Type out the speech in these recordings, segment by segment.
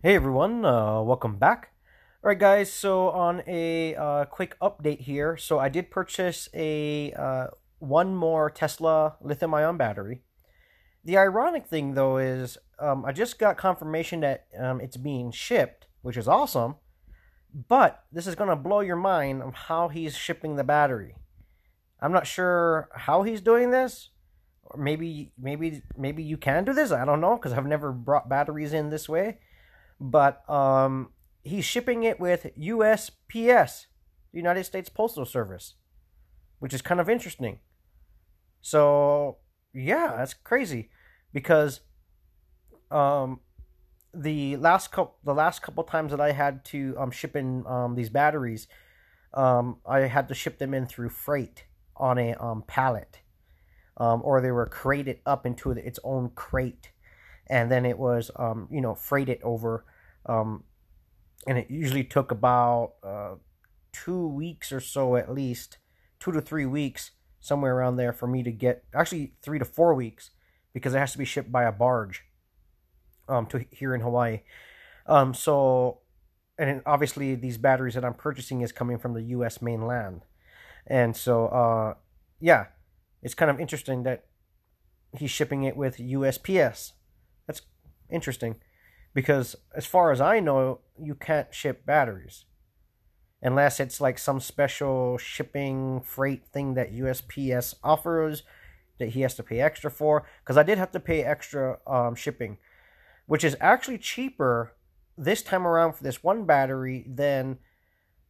Hey everyone, uh, welcome back. All right, guys. So on a uh, quick update here, so I did purchase a uh, one more Tesla lithium-ion battery. The ironic thing, though, is um, I just got confirmation that um, it's being shipped, which is awesome. But this is gonna blow your mind of how he's shipping the battery. I'm not sure how he's doing this, or maybe maybe maybe you can do this. I don't know because I've never brought batteries in this way but um, he's shipping it with USPS, the United States Postal Service, which is kind of interesting. So yeah, that's crazy because um, the last couple the last couple times that I had to um, ship in um, these batteries, um, I had to ship them in through freight on a um, pallet, um, or they were crated up into its own crate and then it was um, you know freighted over um, and it usually took about uh, two weeks or so at least two to three weeks somewhere around there for me to get actually three to four weeks because it has to be shipped by a barge um, to here in hawaii. Um, so and obviously these batteries that i'm purchasing is coming from the us mainland. And so uh, yeah it's kind of interesting that he's shipping it with usps that's interesting because as far as I know, you can't ship batteries unless it's like some special shipping freight thing that USPS offers that he has to pay extra for. Because I did have to pay extra um, shipping, which is actually cheaper this time around for this one battery than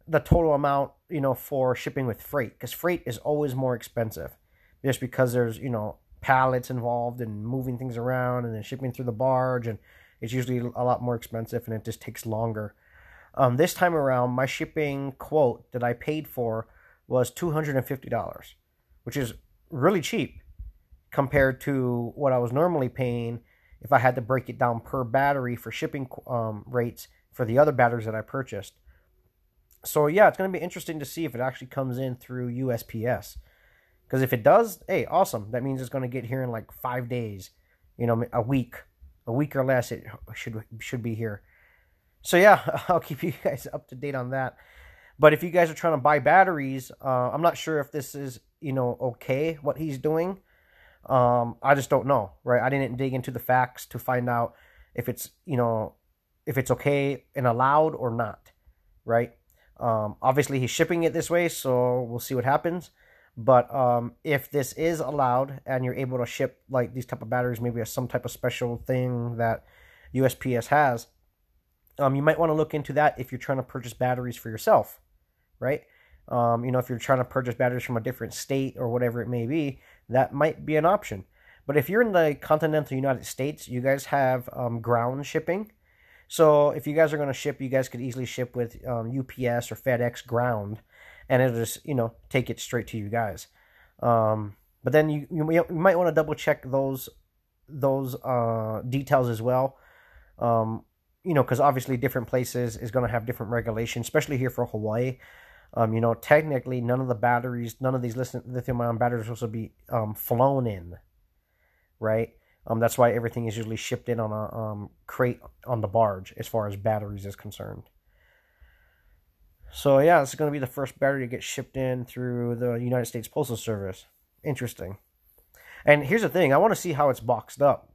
the total amount you know for shipping with freight because freight is always more expensive just because there's you know pallets involved and moving things around and then shipping through the barge and it's usually a lot more expensive and it just takes longer. Um, this time around, my shipping quote that I paid for was $250, which is really cheap compared to what I was normally paying if I had to break it down per battery for shipping um, rates for the other batteries that I purchased. So, yeah, it's going to be interesting to see if it actually comes in through USPS. Because if it does, hey, awesome. That means it's going to get here in like five days, you know, a week a week or less, it should should be here. So yeah, I'll keep you guys up to date on that. But if you guys are trying to buy batteries, uh, I'm not sure if this is you know okay what he's doing. Um, I just don't know, right? I didn't dig into the facts to find out if it's you know if it's okay and allowed or not, right? Um, obviously, he's shipping it this way, so we'll see what happens. But um, if this is allowed and you're able to ship like these type of batteries, maybe as some type of special thing that USPS has, um, you might want to look into that if you're trying to purchase batteries for yourself, right? Um, you know, if you're trying to purchase batteries from a different state or whatever it may be, that might be an option. But if you're in the continental United States, you guys have um, ground shipping. So if you guys are going to ship, you guys could easily ship with um, UPS or FedEx ground and it'll just you know take it straight to you guys. Um, but then you you, might want to double check those those uh, details as well. Um, you know, because obviously different places is going to have different regulations, especially here for Hawaii. Um, you know, technically, none of the batteries, none of these lithium-ion batteries are supposed to be um, flown in, right? Um, that's why everything is usually shipped in on a um, crate on the barge, as far as batteries is concerned. So yeah, this is going to be the first battery to get shipped in through the United States Postal Service. Interesting. And here's the thing: I want to see how it's boxed up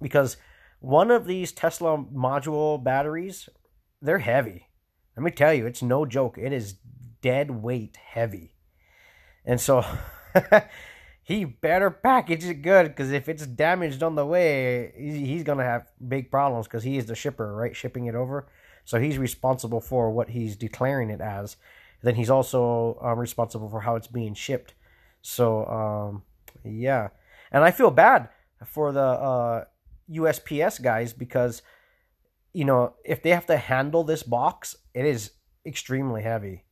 because one of these Tesla module batteries, they're heavy. Let me tell you, it's no joke. It is dead weight heavy, and so. he better package it good because if it's damaged on the way, he's gonna have big problems because he is the shipper, right? Shipping it over. So he's responsible for what he's declaring it as. Then he's also um, responsible for how it's being shipped. So um, yeah, and I feel bad for the uh, USPS guys because you know if they have to handle this box, it is extremely heavy,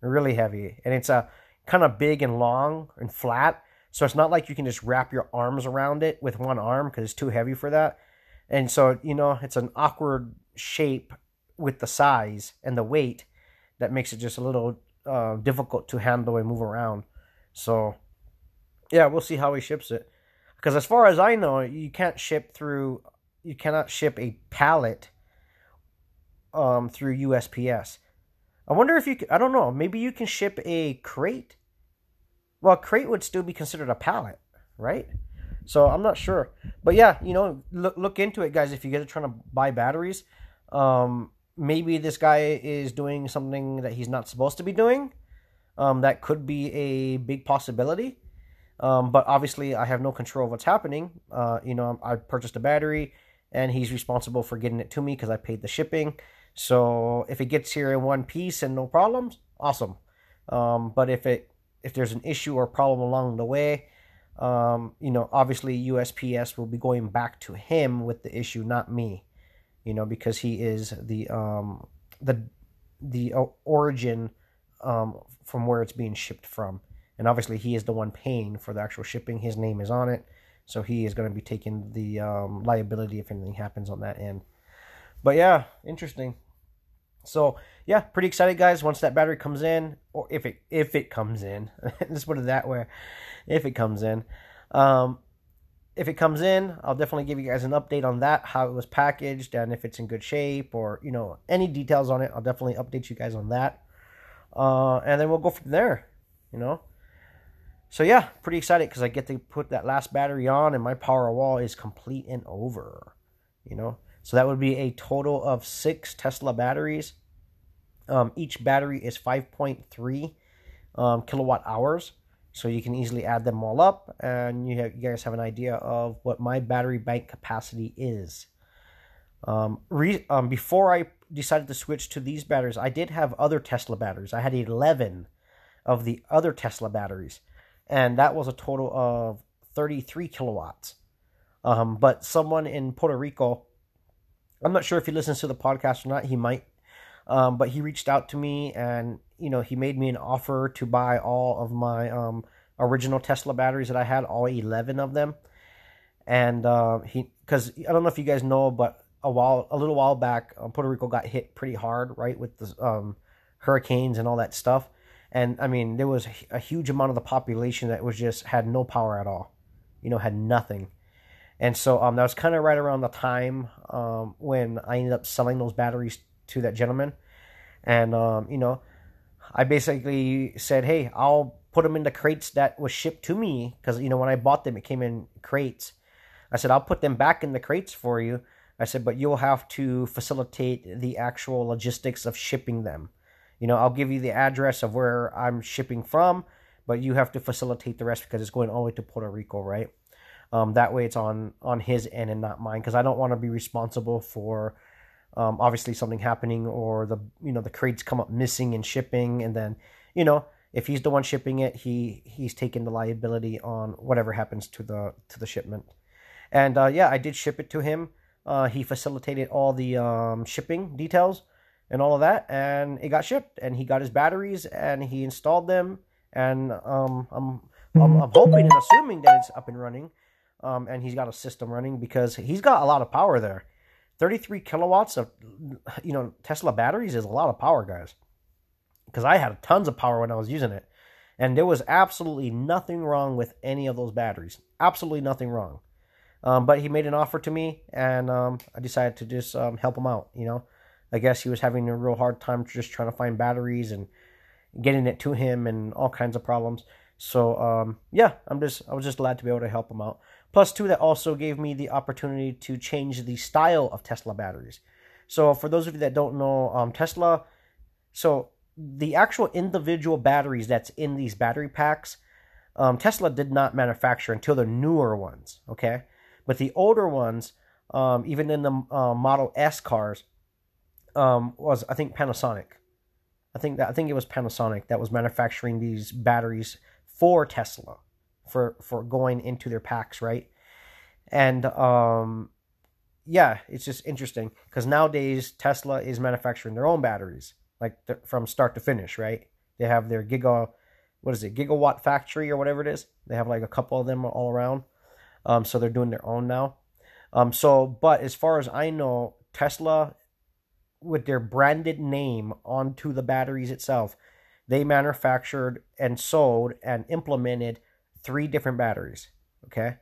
really heavy, and it's a kind of big and long and flat. So it's not like you can just wrap your arms around it with one arm because it's too heavy for that. And so, you know, it's an awkward shape with the size and the weight that makes it just a little uh, difficult to handle and move around. So, yeah, we'll see how he ships it. Because as far as I know, you can't ship through, you cannot ship a pallet um, through USPS. I wonder if you. I don't know. Maybe you can ship a crate. Well, crate would still be considered a pallet, right? So I'm not sure, but yeah, you know, look look into it, guys. If you guys are trying to buy batteries, um, maybe this guy is doing something that he's not supposed to be doing. Um, that could be a big possibility. Um, but obviously, I have no control of what's happening. Uh, you know, I purchased a battery, and he's responsible for getting it to me because I paid the shipping. So if it gets here in one piece and no problems, awesome. Um, but if it if there's an issue or problem along the way, um, you know, obviously USPS will be going back to him with the issue, not me. You know, because he is the um, the the origin um, from where it's being shipped from, and obviously he is the one paying for the actual shipping. His name is on it, so he is going to be taking the um, liability if anything happens on that end. But yeah, interesting. So yeah, pretty excited, guys. Once that battery comes in, or if it if it comes in, let's put it that way, if it comes in, um, if it comes in, I'll definitely give you guys an update on that, how it was packaged, and if it's in good shape, or you know any details on it. I'll definitely update you guys on that, uh, and then we'll go from there. You know. So yeah, pretty excited because I get to put that last battery on, and my power wall is complete and over. You know. So that would be a total of six Tesla batteries. Um, each battery is 5.3 um, kilowatt hours. So you can easily add them all up, and you, have, you guys have an idea of what my battery bank capacity is. Um, re, um, before I decided to switch to these batteries, I did have other Tesla batteries. I had 11 of the other Tesla batteries, and that was a total of 33 kilowatts. Um, but someone in Puerto Rico I'm not sure if he listens to the podcast or not. He might. Um, but he reached out to me and, you know, he made me an offer to buy all of my um, original Tesla batteries that I had, all 11 of them. And uh, he, because I don't know if you guys know, but a while, a little while back, um, Puerto Rico got hit pretty hard, right, with the um, hurricanes and all that stuff. And I mean, there was a huge amount of the population that was just had no power at all, you know, had nothing. And so um, that was kind of right around the time um, when I ended up selling those batteries to that gentleman. And, um, you know, I basically said, hey, I'll put them in the crates that was shipped to me. Because, you know, when I bought them, it came in crates. I said, I'll put them back in the crates for you. I said, but you'll have to facilitate the actual logistics of shipping them. You know, I'll give you the address of where I'm shipping from, but you have to facilitate the rest because it's going all the way to Puerto Rico, right? Um, that way, it's on on his end and not mine because I don't want to be responsible for um, obviously something happening or the you know the crates come up missing in shipping, and then you know if he's the one shipping it, he he's taking the liability on whatever happens to the to the shipment. And uh, yeah, I did ship it to him. Uh, he facilitated all the um, shipping details and all of that, and it got shipped. And he got his batteries and he installed them. And um, I'm, I'm I'm hoping and assuming that it's up and running um, and he's got a system running because he's got a lot of power there. 33 kilowatts of you know Tesla batteries is a lot of power, guys. Because I had tons of power when I was using it, and there was absolutely nothing wrong with any of those batteries. Absolutely nothing wrong. Um, but he made an offer to me, and um, I decided to just um, help him out. You know, I guess he was having a real hard time just trying to find batteries and getting it to him, and all kinds of problems. So um, yeah, I'm just I was just glad to be able to help him out. Plus, two, that also gave me the opportunity to change the style of Tesla batteries. So, for those of you that don't know, um, Tesla, so the actual individual batteries that's in these battery packs, um, Tesla did not manufacture until the newer ones, okay? But the older ones, um, even in the uh, Model S cars, um, was I think Panasonic. I think that I think it was Panasonic that was manufacturing these batteries for Tesla for for going into their packs, right? And um, yeah, it's just interesting because nowadays Tesla is manufacturing their own batteries, like from start to finish, right? They have their giga, what is it, gigawatt factory or whatever it is. They have like a couple of them all around. Um, so they're doing their own now. Um, so, but as far as I know, Tesla, with their branded name onto the batteries itself, they manufactured and sold and implemented three different batteries. Okay.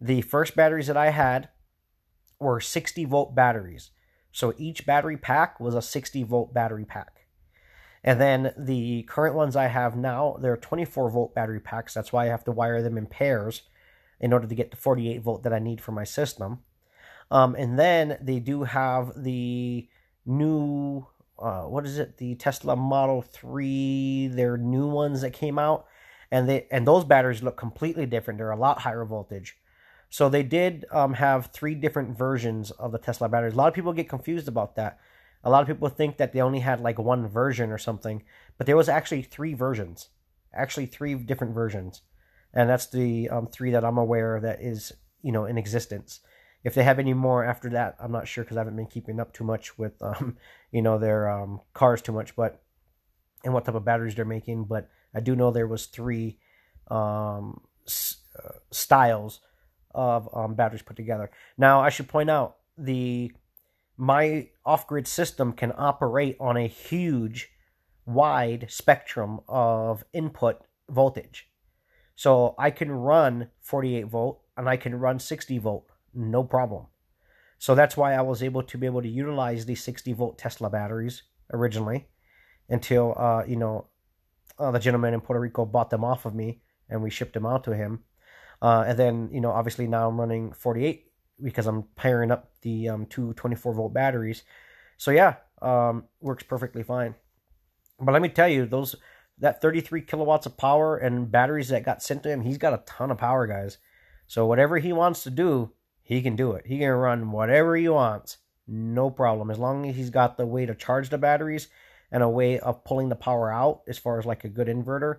The first batteries that I had were 60 volt batteries. So each battery pack was a 60 volt battery pack. And then the current ones I have now, they're 24 volt battery packs. That's why I have to wire them in pairs in order to get the 48 volt that I need for my system. Um, and then they do have the new, uh, what is it? The Tesla Model 3, their new ones that came out. And they and those batteries look completely different. They're a lot higher voltage. So they did um, have three different versions of the Tesla batteries. A lot of people get confused about that. A lot of people think that they only had like one version or something, but there was actually three versions, actually three different versions, and that's the um, three that I'm aware that is you know in existence. If they have any more after that, I'm not sure because I haven't been keeping up too much with um, you know their um, cars too much, but and what type of batteries they're making. But I do know there was three um, s- uh, styles of um, batteries put together. Now, I should point out the my off-grid system can operate on a huge, wide spectrum of input voltage. So I can run 48 volt and I can run 60 volt, no problem. So that's why I was able to be able to utilize these 60 volt Tesla batteries originally until uh, you know uh, the gentleman in Puerto Rico bought them off of me and we shipped them out to him. Uh, and then, you know, obviously now I'm running 48 because I'm pairing up the um, two 24 volt batteries. So yeah, um, works perfectly fine. But let me tell you, those that 33 kilowatts of power and batteries that got sent to him, he's got a ton of power, guys. So whatever he wants to do, he can do it. He can run whatever he wants, no problem. As long as he's got the way to charge the batteries and a way of pulling the power out, as far as like a good inverter.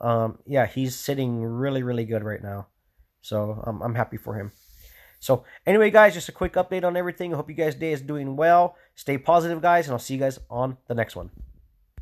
Um, yeah, he's sitting really, really good right now. So um, I'm happy for him. So anyway, guys, just a quick update on everything. I hope you guys' day is doing well. Stay positive, guys, and I'll see you guys on the next one.